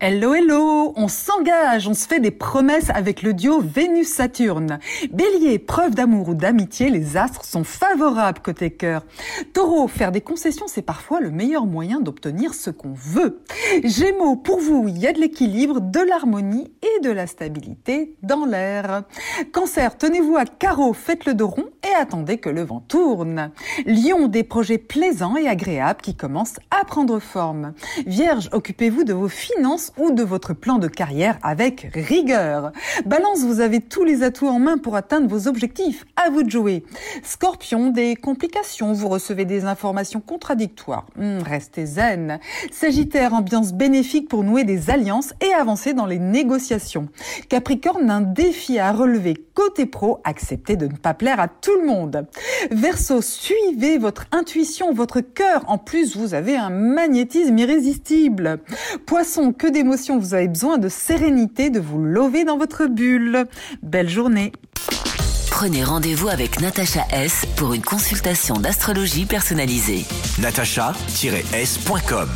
Hello, hello, on s'engage, on se fait des promesses avec le duo Vénus-Saturne. Bélier, preuve d'amour ou d'amitié, les astres sont favorables côté cœur. Taureau, faire des concessions, c'est parfois le meilleur moyen d'obtenir ce qu'on veut. Gémeaux, pour vous, il y a de l'équilibre, de l'harmonie et de la stabilité dans l'air. Cancer, tenez-vous à carreau, faites le dos rond et attendez que le vent tourne. Lion, des projets plaisants et agréables qui commencent à prendre forme. Vierge, occupez-vous de vos finances ou de votre plan de carrière avec rigueur. Balance, vous avez tous les atouts en main pour atteindre vos objectifs. À vous de jouer. Scorpion, des complications. Vous recevez des informations contradictoires. Hmm, restez zen. Sagittaire, ambiance bénéfique pour nouer des alliances et avancer dans les négociations. Capricorne, un défi à relever côté pro. Acceptez de ne pas plaire à tout le monde. Verseau, suivez votre intuition, votre cœur. En plus, vous avez un magnétisme irrésistible. Poisson, que d'émotions, vous avez besoin de sérénité, de vous lever dans votre bulle. Belle journée. Prenez rendez-vous avec Natacha S pour une consultation d'astrologie personnalisée. natacha-s.com